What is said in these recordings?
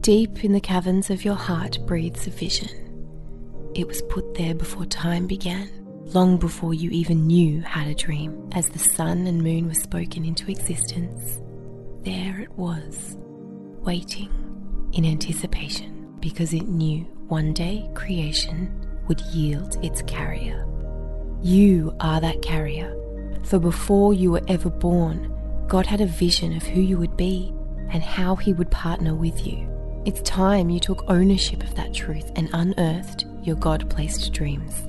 Deep in the caverns of your heart breathes a vision. It was put there before time began, long before you even knew how to dream. As the sun and moon were spoken into existence, there it was, waiting in anticipation, because it knew one day creation would yield its carrier. You are that carrier, for before you were ever born, God had a vision of who you would be and how He would partner with you. It's time you took ownership of that truth and unearthed your God placed dreams.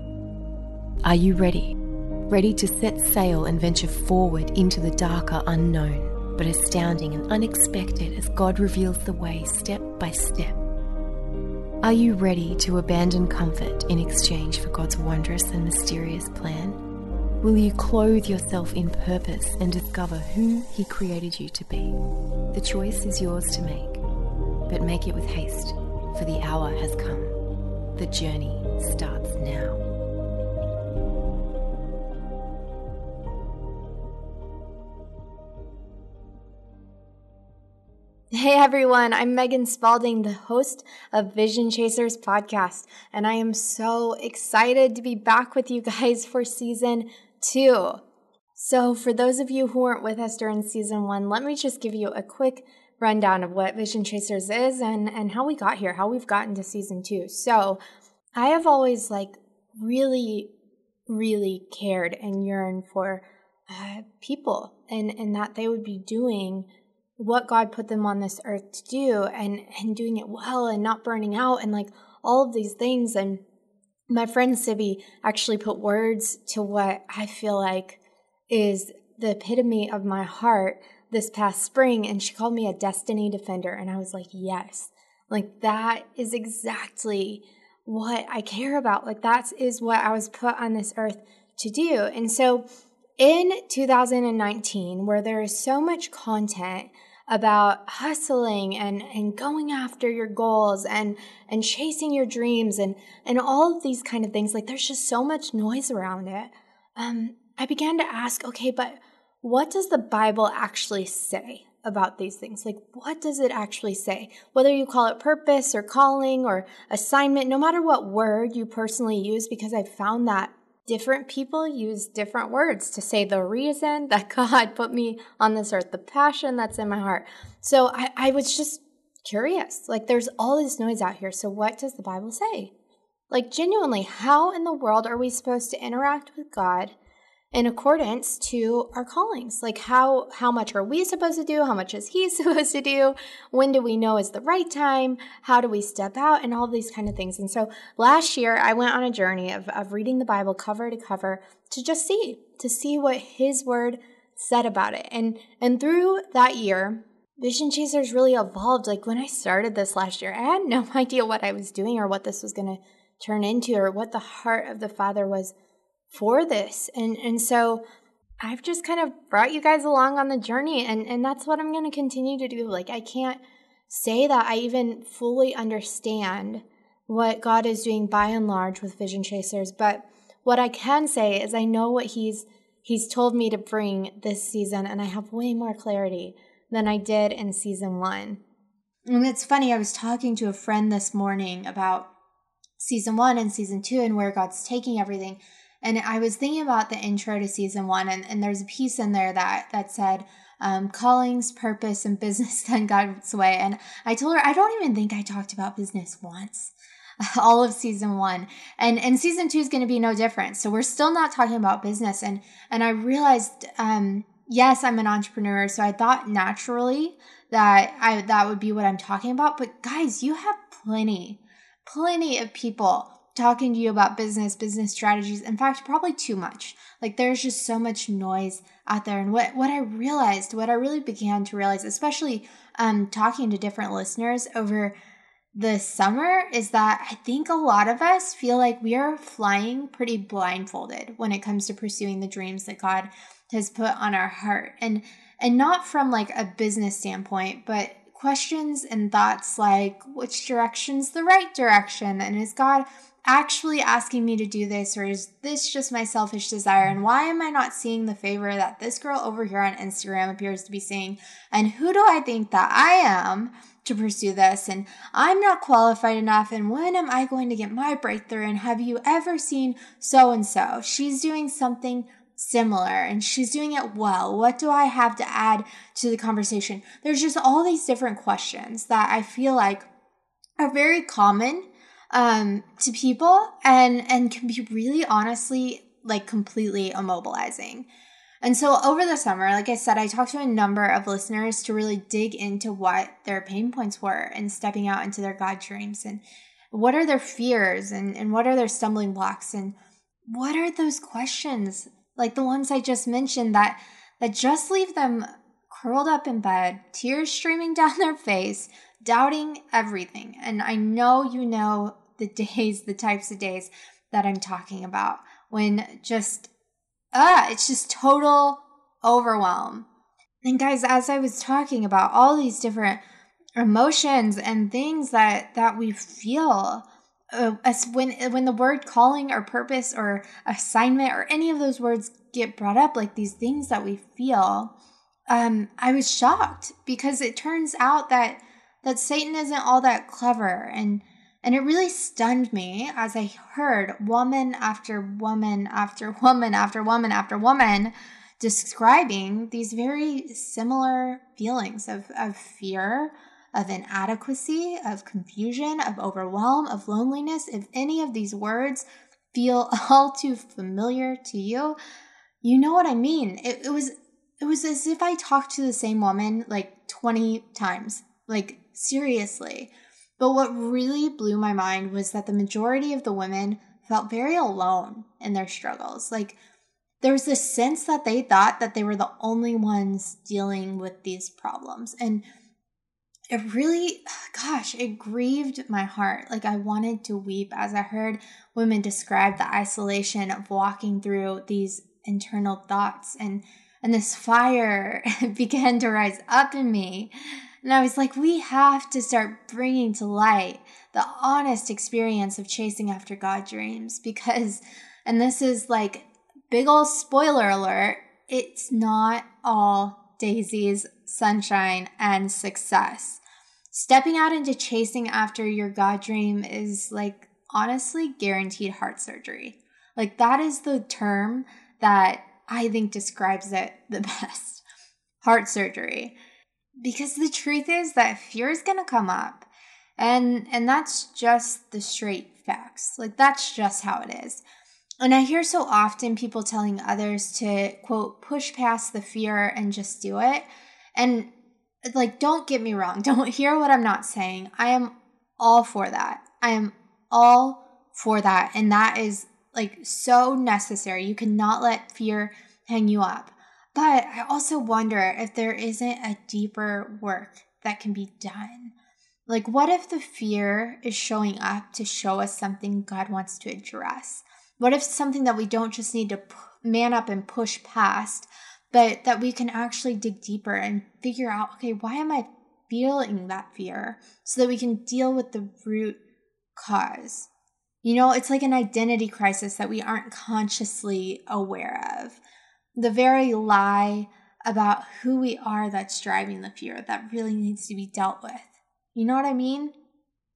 Are you ready? Ready to set sail and venture forward into the darker unknown, but astounding and unexpected as God reveals the way step by step? Are you ready to abandon comfort in exchange for God's wondrous and mysterious plan? Will you clothe yourself in purpose and discover who He created you to be? The choice is yours to make, but make it with haste, for the hour has come. The journey starts now. Hey everyone, I'm Megan Spalding, the host of Vision Chasers podcast, and I am so excited to be back with you guys for season two. So, for those of you who weren't with us during season one, let me just give you a quick rundown of what Vision Chasers is and, and how we got here, how we've gotten to season two. So, I have always like really, really cared and yearned for uh, people and, and that they would be doing what God put them on this earth to do and, and doing it well and not burning out and like all of these things. And my friend Sibby actually put words to what I feel like is the epitome of my heart this past spring. And she called me a destiny defender. And I was like, yes, like that is exactly what I care about. Like that is what I was put on this earth to do. And so in 2019, where there is so much content about hustling and, and going after your goals and, and chasing your dreams and, and all of these kind of things. Like there's just so much noise around it. Um, I began to ask, okay, but what does the Bible actually say about these things? Like, what does it actually say? Whether you call it purpose or calling or assignment, no matter what word you personally use, because I found that different people use different words to say the reason that God put me on this earth, the passion that's in my heart. So I, I was just curious. Like, there's all this noise out here. So, what does the Bible say? Like, genuinely, how in the world are we supposed to interact with God in accordance to our callings. Like how how much are we supposed to do? How much is he supposed to do? When do we know is the right time? How do we step out? And all these kind of things. And so last year i went on a journey of, of reading the bible cover to cover to just see to see what his word said about it. And and through that year vision chasers really evolved. Like when i started this last year i had no idea what i was doing or what this was going to turn into or what the heart of the father was for this. And and so I've just kind of brought you guys along on the journey and and that's what I'm going to continue to do. Like I can't say that I even fully understand what God is doing by and large with Vision Chasers, but what I can say is I know what he's he's told me to bring this season and I have way more clarity than I did in season 1. And it's funny, I was talking to a friend this morning about season 1 and season 2 and where God's taking everything. And I was thinking about the intro to season one, and, and there's a piece in there that that said, um, callings, purpose, and business done God's way. And I told her I don't even think I talked about business once. All of season one, and and season two is going to be no different. So we're still not talking about business. And and I realized, um, yes, I'm an entrepreneur, so I thought naturally that I that would be what I'm talking about. But guys, you have plenty, plenty of people talking to you about business, business strategies. In fact, probably too much. Like there's just so much noise out there. And what, what I realized, what I really began to realize, especially um, talking to different listeners over the summer, is that I think a lot of us feel like we are flying pretty blindfolded when it comes to pursuing the dreams that God has put on our heart. And and not from like a business standpoint, but questions and thoughts like which direction's the right direction and is God actually asking me to do this or is this just my selfish desire? And why am i not seeing the favor that this girl over here on instagram appears to be seeing? And who do i think that i am to pursue this? And I'm not qualified enough and when am I going to get my breakthrough? And have you ever seen so and so she's doing something similar and she's doing it well. What do I have to add to the conversation? There's just all these different questions that I feel like are very common um, to people and and can be really honestly like completely immobilizing and so over the summer, like I said, I talked to a number of listeners to really dig into what their pain points were and stepping out into their God dreams and what are their fears and, and what are their stumbling blocks and what are those questions like the ones I just mentioned that that just leave them curled up in bed, tears streaming down their face, doubting everything. And I know you know the days, the types of days that I'm talking about when just ah, it's just total overwhelm. And guys, as I was talking about all these different emotions and things that that we feel, uh, as when when the word calling or purpose or assignment or any of those words get brought up, like these things that we feel, um, I was shocked because it turns out that that Satan isn't all that clever and and it really stunned me as I heard woman after woman after woman after woman after woman describing these very similar feelings of, of fear, of inadequacy, of confusion, of overwhelm, of loneliness. If any of these words feel all too familiar to you, you know what I mean. It, it was it was as if I talked to the same woman like 20 times. Like seriously. But what really blew my mind was that the majority of the women felt very alone in their struggles. Like there was this sense that they thought that they were the only ones dealing with these problems. And it really, gosh, it grieved my heart. Like I wanted to weep as I heard women describe the isolation of walking through these internal thoughts and and this fire began to rise up in me and I was like, we have to start bringing to light the honest experience of chasing after God dreams because, and this is like big old spoiler alert, it's not all daisies, sunshine, and success. Stepping out into chasing after your God dream is like honestly guaranteed heart surgery. Like, that is the term that I think describes it the best heart surgery because the truth is that fear is going to come up and and that's just the straight facts. Like that's just how it is. And i hear so often people telling others to quote push past the fear and just do it. And like don't get me wrong don't hear what i'm not saying. I am all for that. I am all for that and that is like so necessary. You cannot let fear hang you up but I also wonder if there isn't a deeper work that can be done. Like, what if the fear is showing up to show us something God wants to address? What if something that we don't just need to man up and push past, but that we can actually dig deeper and figure out, okay, why am I feeling that fear so that we can deal with the root cause? You know, it's like an identity crisis that we aren't consciously aware of the very lie about who we are that's driving the fear that really needs to be dealt with. You know what I mean?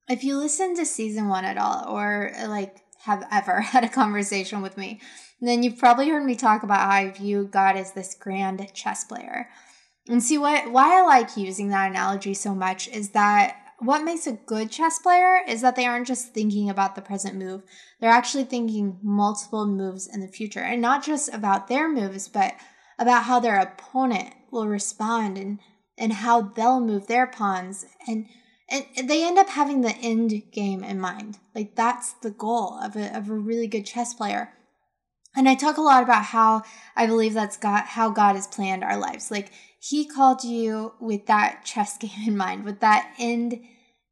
If you listen to season one at all, or like have ever had a conversation with me, then you've probably heard me talk about how I view God as this grand chess player. And see what why I like using that analogy so much is that what makes a good chess player is that they aren't just thinking about the present move. They're actually thinking multiple moves in the future and not just about their moves, but about how their opponent will respond and, and how they'll move their pawns. And, and they end up having the end game in mind. Like that's the goal of a, of a really good chess player. And I talk a lot about how I believe that's God, how God has planned our lives. Like he called you with that chess game in mind, with that end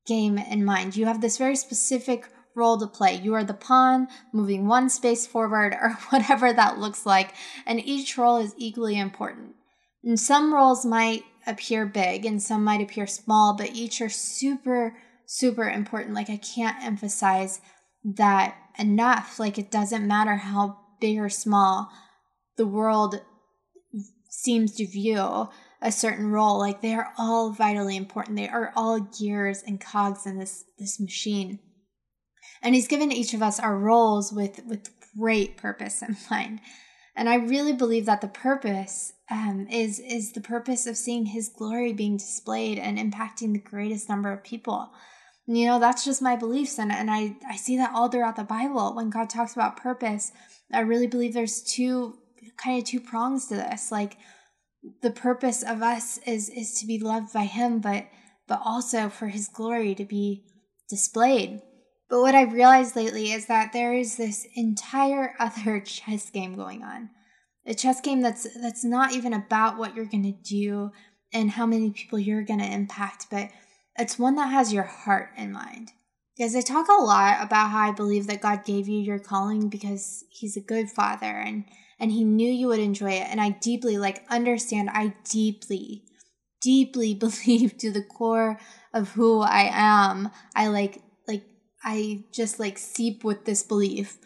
game in mind. You have this very specific role to play. You are the pawn moving one space forward or whatever that looks like, and each role is equally important. And some roles might appear big and some might appear small, but each are super, super important. Like, I can't emphasize that enough. Like, it doesn't matter how big or small the world seems to view a certain role. Like they are all vitally important. They are all gears and cogs in this this machine. And he's given each of us our roles with with great purpose in mind. And I really believe that the purpose um, is is the purpose of seeing His glory being displayed and impacting the greatest number of people. You know, that's just my beliefs, and and I I see that all throughout the Bible when God talks about purpose. I really believe there's two kind of two prongs to this. Like the purpose of us is is to be loved by Him, but but also for His glory to be displayed. But what I've realized lately is that there is this entire other chess game going on. A chess game that's that's not even about what you're going to do and how many people you're going to impact, but it's one that has your heart in mind. Because I talk a lot about how I believe that God gave you your calling because he's a good father and and he knew you would enjoy it and I deeply like understand I deeply deeply believe to the core of who I am. I like like, I just like seep with this belief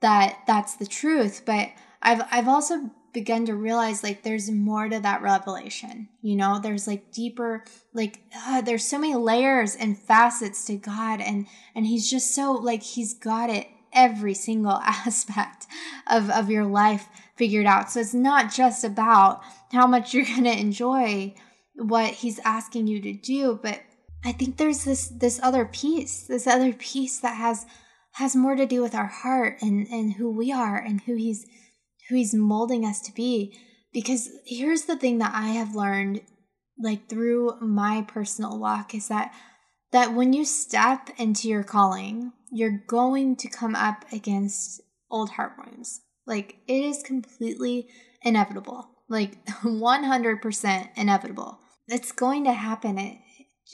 that that's the truth. But I've I've also begun to realize like there's more to that revelation. You know, there's like deeper like uh, there's so many layers and facets to God and and he's just so like he's got it every single aspect of of your life figured out. So it's not just about how much you're going to enjoy what he's asking you to do, but I think there's this this other piece, this other piece that has has more to do with our heart and and who we are and who he's who he's molding us to be because here's the thing that I have learned like through my personal walk is that that when you step into your calling, you're going to come up against old heart wounds. Like it is completely inevitable. Like 100% inevitable. It's going to happen. It,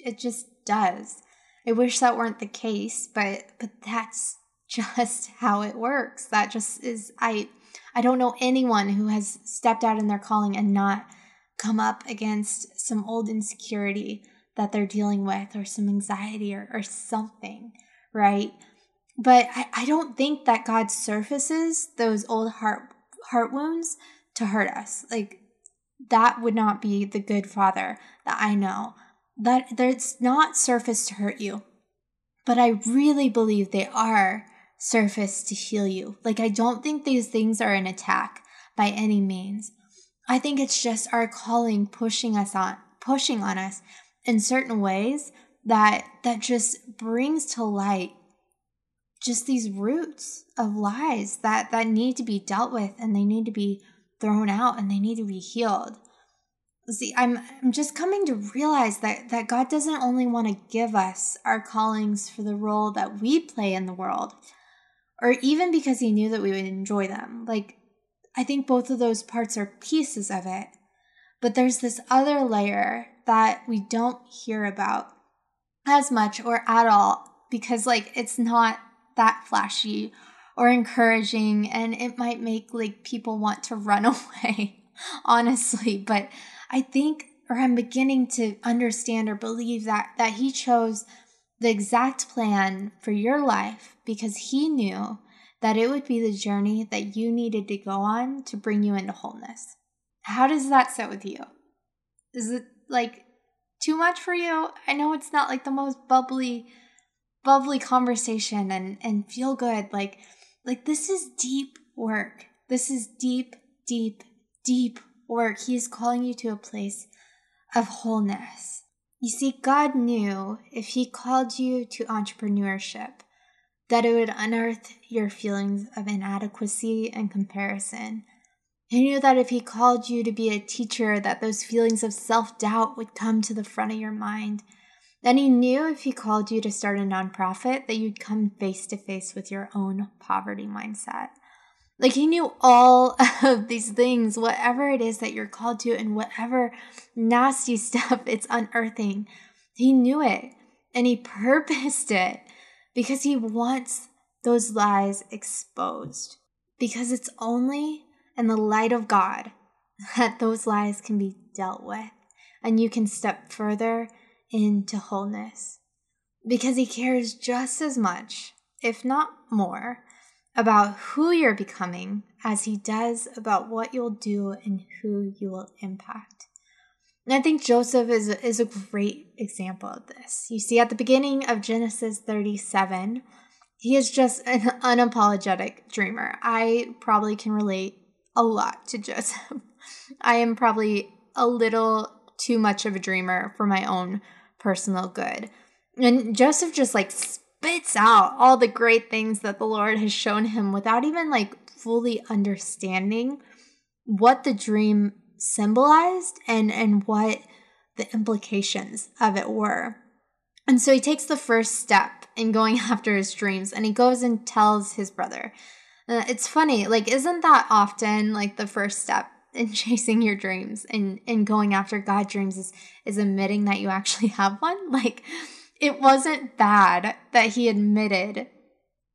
it just does. I wish that weren't the case, but but that's just how it works. That just is I I don't know anyone who has stepped out in their calling and not come up against some old insecurity that they're dealing with or some anxiety or, or something, right? But I, I don't think that God surfaces those old heart heart wounds to hurt us. Like that would not be the good father that I know that that's not surface to hurt you, but I really believe they are surface to heal you. Like I don't think these things are an attack by any means. I think it's just our calling pushing us on pushing on us in certain ways that that just brings to light just these roots of lies that that need to be dealt with and they need to be thrown out and they need to be healed. See i'm i'm just coming to realize that that god doesn't only want to give us our callings for the role that we play in the world or even because he knew that we would enjoy them. Like i think both of those parts are pieces of it but there's this other layer that we don't hear about as much or at all because like it's not that flashy or encouraging and it might make like people want to run away honestly but I think, or I'm beginning to understand or believe that, that He chose the exact plan for your life because He knew that it would be the journey that you needed to go on to bring you into wholeness. How does that sit with you? Is it like too much for you? I know it's not like the most bubbly, bubbly conversation and, and feel good. Like, like this is deep work. This is deep, deep, deep work, He is calling you to a place of wholeness. You see, God knew if He called you to entrepreneurship, that it would unearth your feelings of inadequacy and comparison. He knew that if He called you to be a teacher, that those feelings of self doubt would come to the front of your mind. Then He knew if He called you to start a nonprofit, that you'd come face to face with your own poverty mindset. Like he knew all of these things, whatever it is that you're called to, and whatever nasty stuff it's unearthing. He knew it and he purposed it because he wants those lies exposed. Because it's only in the light of God that those lies can be dealt with and you can step further into wholeness. Because he cares just as much, if not more, about who you're becoming as he does about what you'll do and who you will impact. And I think Joseph is, is a great example of this. You see, at the beginning of Genesis 37, he is just an unapologetic dreamer. I probably can relate a lot to Joseph. I am probably a little too much of a dreamer for my own personal good. And Joseph just like spits out all the great things that the Lord has shown him without even like fully understanding what the dream symbolized and and what the implications of it were. And so he takes the first step in going after his dreams and he goes and tells his brother. Uh, it's funny, like, isn't that often like the first step in chasing your dreams and, and going after God dreams is, is admitting that you actually have one? Like, it wasn't bad that he admitted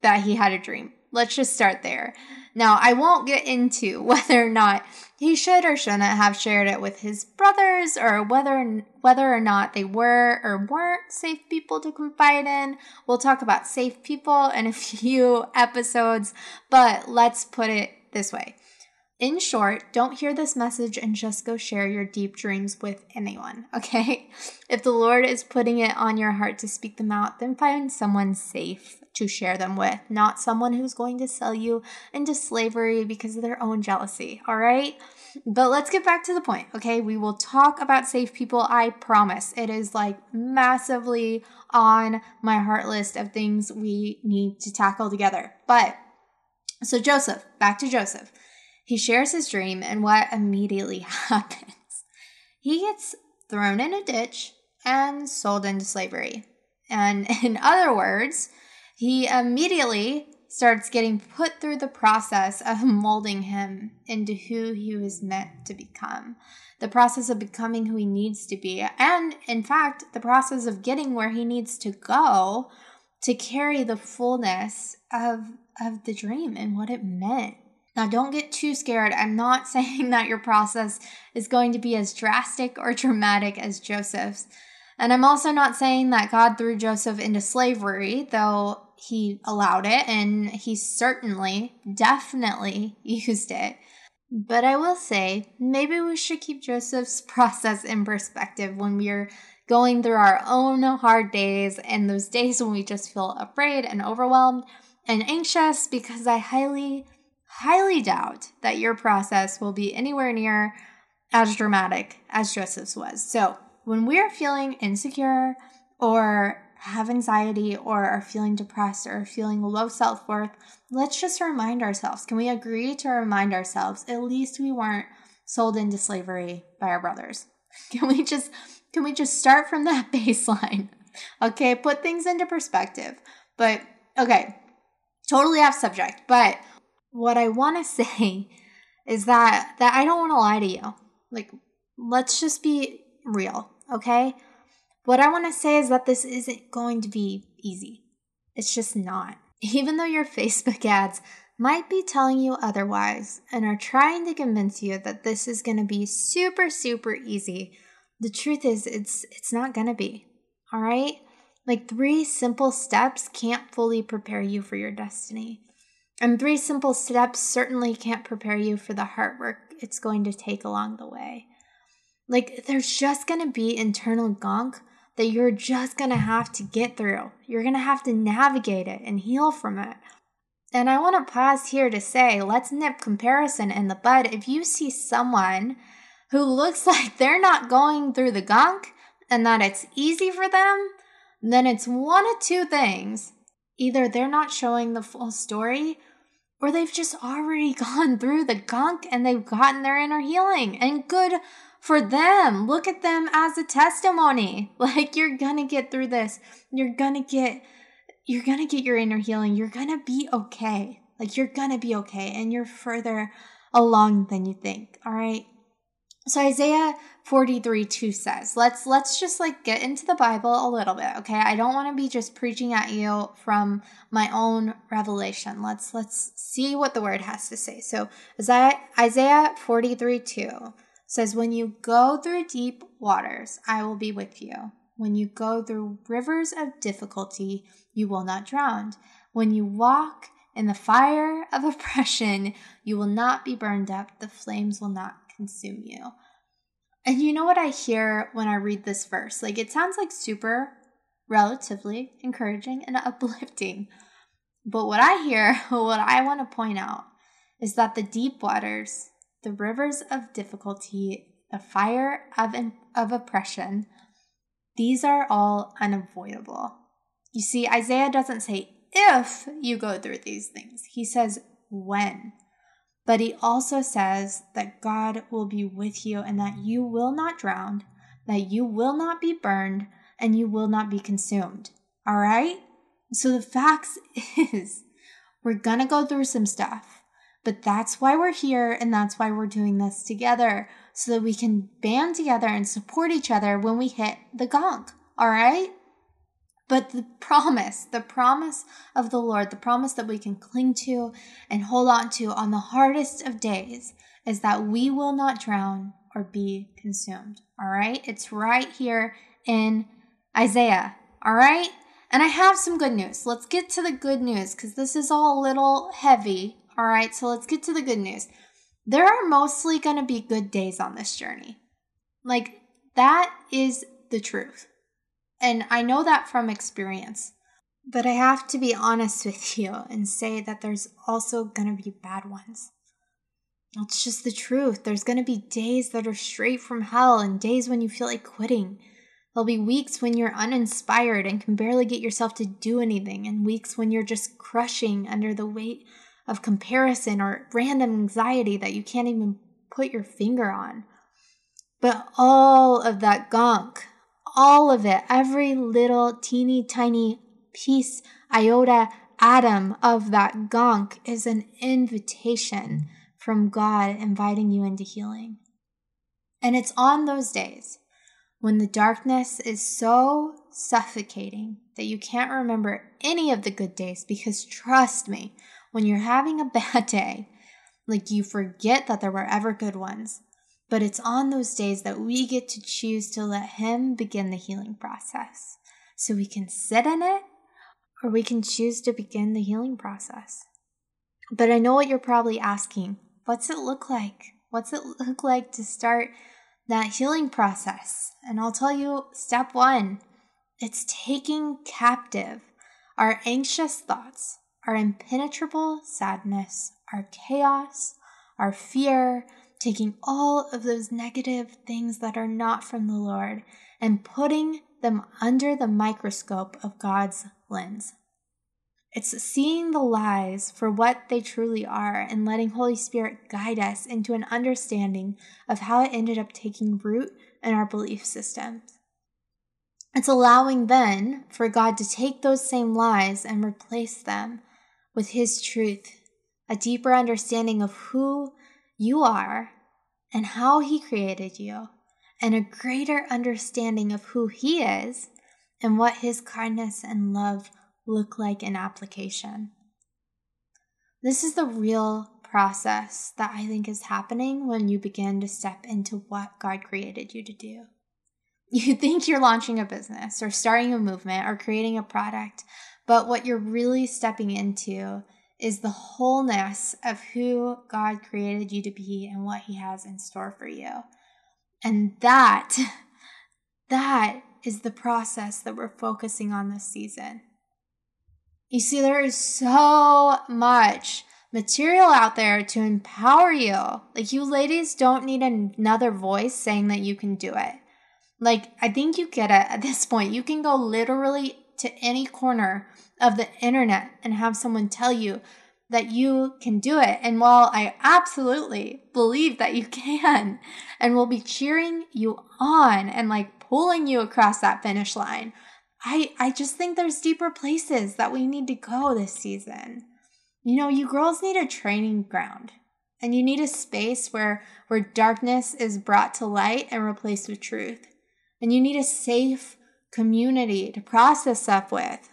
that he had a dream. Let's just start there. Now, I won't get into whether or not he should or shouldn't have shared it with his brothers or whether whether or not they were or weren't safe people to confide in. We'll talk about safe people in a few episodes, but let's put it this way. In short, don't hear this message and just go share your deep dreams with anyone, okay? If the Lord is putting it on your heart to speak them out, then find someone safe to share them with, not someone who's going to sell you into slavery because of their own jealousy, all right? But let's get back to the point, okay? We will talk about safe people, I promise. It is like massively on my heart list of things we need to tackle together. But so, Joseph, back to Joseph. He shares his dream, and what immediately happens? He gets thrown in a ditch and sold into slavery. And in other words, he immediately starts getting put through the process of molding him into who he was meant to become. The process of becoming who he needs to be. And in fact, the process of getting where he needs to go to carry the fullness of, of the dream and what it meant. Now, don't get too scared. I'm not saying that your process is going to be as drastic or dramatic as Joseph's. And I'm also not saying that God threw Joseph into slavery, though he allowed it and he certainly, definitely used it. But I will say, maybe we should keep Joseph's process in perspective when we're going through our own hard days and those days when we just feel afraid and overwhelmed and anxious because I highly, highly doubt that your process will be anywhere near as dramatic as Joseph's was. So when we're feeling insecure or have anxiety or are feeling depressed or feeling low self worth, let's just remind ourselves can we agree to remind ourselves at least we weren't sold into slavery by our brothers? Can we just can we just start from that baseline? Okay, put things into perspective. But okay, totally off subject, but what I want to say is that that I don't want to lie to you. Like let's just be real, okay? What I want to say is that this isn't going to be easy. It's just not. Even though your Facebook ads might be telling you otherwise and are trying to convince you that this is going to be super super easy, the truth is it's it's not going to be. All right? Like 3 simple steps can't fully prepare you for your destiny. And 3 simple steps certainly can't prepare you for the hard work it's going to take along the way. Like there's just going to be internal gunk that you're just going to have to get through. You're going to have to navigate it and heal from it. And I want to pause here to say let's nip comparison in the bud. If you see someone who looks like they're not going through the gunk and that it's easy for them, then it's one of two things. Either they're not showing the full story, or they've just already gone through the gunk and they've gotten their inner healing. And good for them. Look at them as a testimony. Like you're gonna get through this. You're gonna get you're gonna get your inner healing. You're gonna be okay. Like you're gonna be okay and you're further along than you think. All right. So Isaiah 43 2 says, let's let's just like get into the Bible a little bit, okay? I don't want to be just preaching at you from my own revelation. Let's let's see what the word has to say. So Isaiah Isaiah 43 2 says, When you go through deep waters, I will be with you. When you go through rivers of difficulty, you will not drown. When you walk in the fire of oppression, you will not be burned up. The flames will not consume you. And you know what I hear when I read this verse? Like it sounds like super relatively encouraging and uplifting. But what I hear, what I want to point out, is that the deep waters, the rivers of difficulty, the fire of, of oppression, these are all unavoidable. You see, Isaiah doesn't say if you go through these things, he says when. But he also says that God will be with you and that you will not drown, that you will not be burned, and you will not be consumed. All right? So the facts is we're going to go through some stuff. But that's why we're here and that's why we're doing this together so that we can band together and support each other when we hit the gong. All right? But the promise, the promise of the Lord, the promise that we can cling to and hold on to on the hardest of days is that we will not drown or be consumed. All right? It's right here in Isaiah. All right? And I have some good news. Let's get to the good news because this is all a little heavy. All right? So let's get to the good news. There are mostly going to be good days on this journey. Like, that is the truth. And I know that from experience. But I have to be honest with you and say that there's also going to be bad ones. It's just the truth. There's going to be days that are straight from hell and days when you feel like quitting. There'll be weeks when you're uninspired and can barely get yourself to do anything, and weeks when you're just crushing under the weight of comparison or random anxiety that you can't even put your finger on. But all of that gunk, all of it, every little teeny tiny piece, iota, atom of that gunk is an invitation from God inviting you into healing. And it's on those days when the darkness is so suffocating that you can't remember any of the good days because trust me, when you're having a bad day, like you forget that there were ever good ones. But it's on those days that we get to choose to let Him begin the healing process. So we can sit in it or we can choose to begin the healing process. But I know what you're probably asking. What's it look like? What's it look like to start that healing process? And I'll tell you step one it's taking captive our anxious thoughts, our impenetrable sadness, our chaos, our fear, taking all of those negative things that are not from the Lord and putting them under the microscope of God's lens. It's seeing the lies for what they truly are and letting Holy Spirit guide us into an understanding of how it ended up taking root in our belief systems. It's allowing then for God to take those same lies and replace them with His truth, a deeper understanding of who you are and how He created you, and a greater understanding of who He is and what His kindness and love look like in application. This is the real process that I think is happening when you begin to step into what God created you to do. You think you're launching a business or starting a movement or creating a product, but what you're really stepping into is the wholeness of who God created you to be and what He has in store for you. And that, that is the process that we're focusing on this season. You see, there is so much material out there to empower you. Like, you ladies don't need another voice saying that you can do it. Like, I think you get it at this point. You can go literally to any corner of the internet and have someone tell you that you can do it. And while I absolutely believe that you can and will be cheering you on and like pulling you across that finish line, I, I just think there's deeper places that we need to go this season. You know, you girls need a training ground and you need a space where, where darkness is brought to light and replaced with truth. And you need a safe community to process stuff with.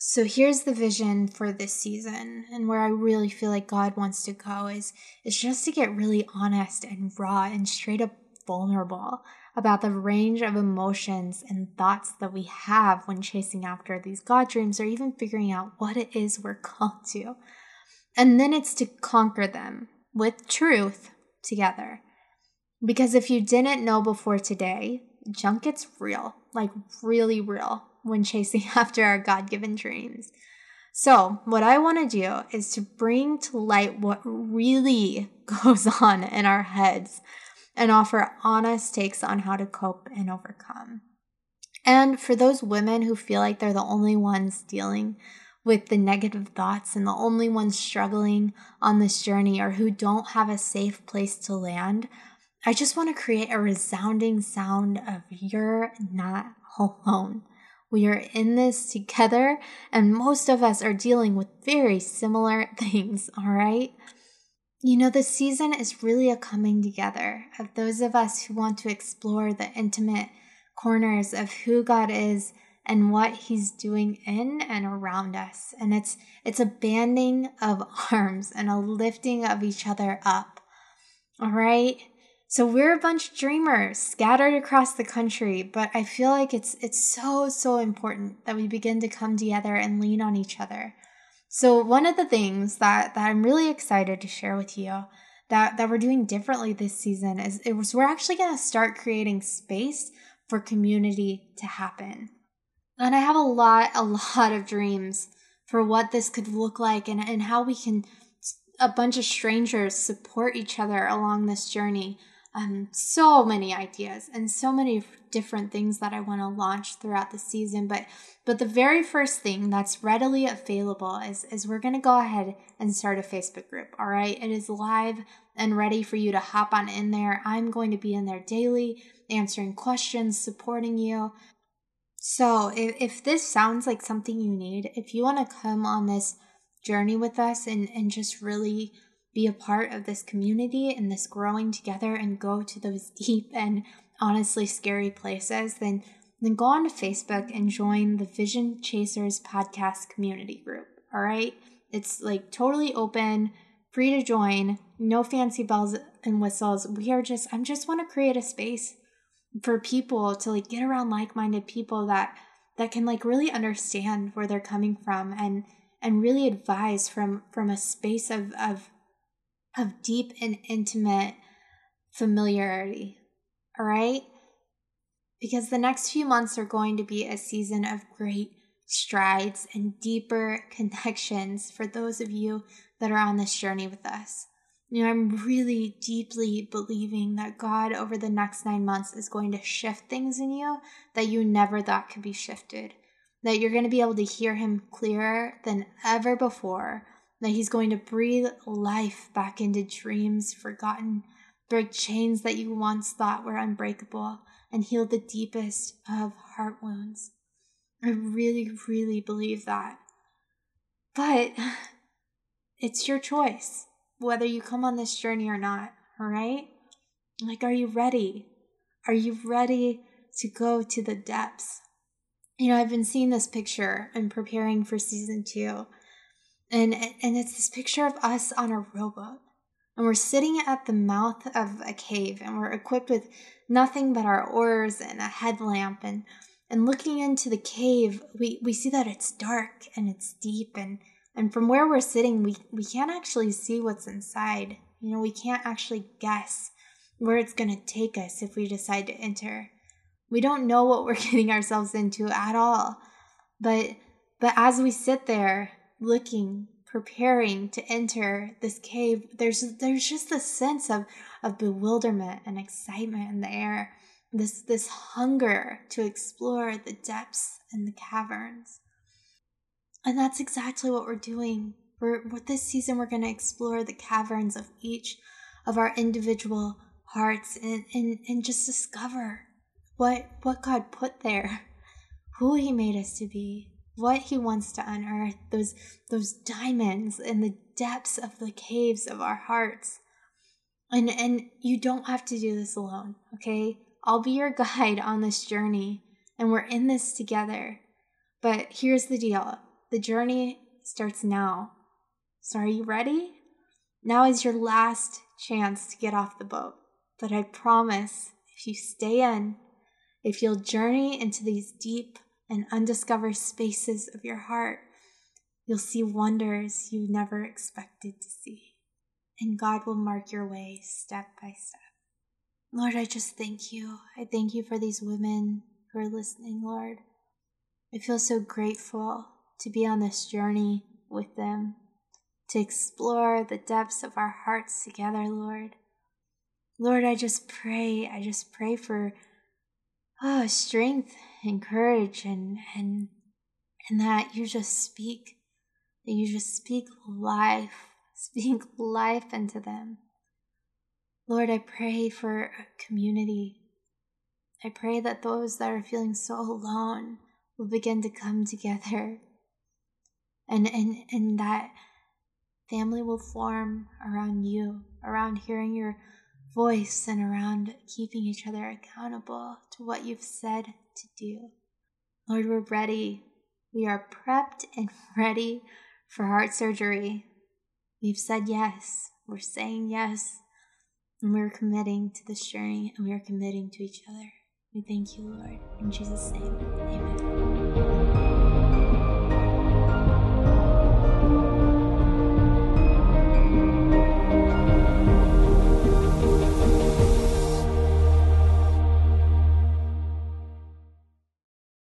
So here's the vision for this season and where I really feel like God wants to go is is just to get really honest and raw and straight up vulnerable about the range of emotions and thoughts that we have when chasing after these God dreams or even figuring out what it is we're called to. And then it's to conquer them with truth together. Because if you didn't know before today, junk gets real, like really real, when chasing after our God given dreams. So, what I want to do is to bring to light what really goes on in our heads and offer honest takes on how to cope and overcome. And for those women who feel like they're the only ones dealing with the negative thoughts and the only ones struggling on this journey or who don't have a safe place to land, I just want to create a resounding sound of you're not alone. We are in this together, and most of us are dealing with very similar things, all right? You know, the season is really a coming together of those of us who want to explore the intimate corners of who God is and what he's doing in and around us. And it's it's a banding of arms and a lifting of each other up. All right? So we're a bunch of dreamers scattered across the country, but I feel like it's it's so so important that we begin to come together and lean on each other. So one of the things that that I'm really excited to share with you that that we're doing differently this season is it was we're actually going to start creating space for community to happen. And I have a lot a lot of dreams for what this could look like and, and how we can a bunch of strangers support each other along this journey um, so many ideas and so many different things that I want to launch throughout the season. But but the very first thing that's readily available is is we're gonna go ahead and start a Facebook group. All right, it is live and ready for you to hop on in there. I'm going to be in there daily, answering questions, supporting you. So if, if this sounds like something you need, if you want to come on this journey with us and, and just really be a part of this community and this growing together and go to those deep and honestly scary places, then then go on to Facebook and join the Vision Chasers podcast community group. All right? It's like totally open, free to join, no fancy bells and whistles. We are just I'm just want to create a space for people to like get around like-minded people that that can like really understand where they're coming from and and really advise from from a space of of of deep and intimate familiarity. All right? Because the next few months are going to be a season of great strides and deeper connections for those of you that are on this journey with us. You know, I'm really deeply believing that God over the next nine months is going to shift things in you that you never thought could be shifted. That you're going to be able to hear Him clearer than ever before that He's going to breathe life back into dreams forgotten, break chains that you once thought were unbreakable, and heal the deepest of heart wounds. I really, really believe that. But it's your choice whether you come on this journey or not, all right? Like, are you ready? Are you ready to go to the depths? You know, I've been seeing this picture and preparing for season two and and it's this picture of us on a rowboat. And we're sitting at the mouth of a cave and we're equipped with nothing but our oars and a headlamp. And and looking into the cave we we see that it's dark and it's deep. And and from where we're sitting we we can't actually see what's inside. You know we can't actually guess where it's going to take us if we decide to enter. We don't know what we're getting ourselves into at all. But but as we sit there looking, preparing to enter this cave, there's there's just this sense of of bewilderment and excitement in the air. This this hunger to explore the depths and the caverns. And that's exactly what we're doing. We're this season we're gonna explore the caverns of each of our individual hearts and, and, and just discover what what God put there, who He made us to be, what he wants to unearth, those, those diamonds in the depths of the caves of our hearts. And, and you don't have to do this alone, okay? I'll be your guide on this journey, and we're in this together. But here's the deal the journey starts now. So, are you ready? Now is your last chance to get off the boat. But I promise, if you stay in, if you'll journey into these deep and undiscovered spaces of your heart, you'll see wonders you never expected to see. And God will mark your way step by step. Lord, I just thank you. I thank you for these women who are listening, Lord. I feel so grateful to be on this journey with them, to explore the depths of our hearts together, Lord. Lord, I just pray, I just pray for oh, strength and courage and and and that you just speak, that you just speak life, speak life into them. Lord, I pray for a community. I pray that those that are feeling so alone will begin to come together and, and, and that family will form around you, around hearing your voice and around keeping each other accountable to what you've said to do. Lord, we're ready. We are prepped and ready for heart surgery. We've said yes. We're saying yes. And we're committing to this journey and we are committing to each other. We thank you, Lord. In Jesus' name, amen.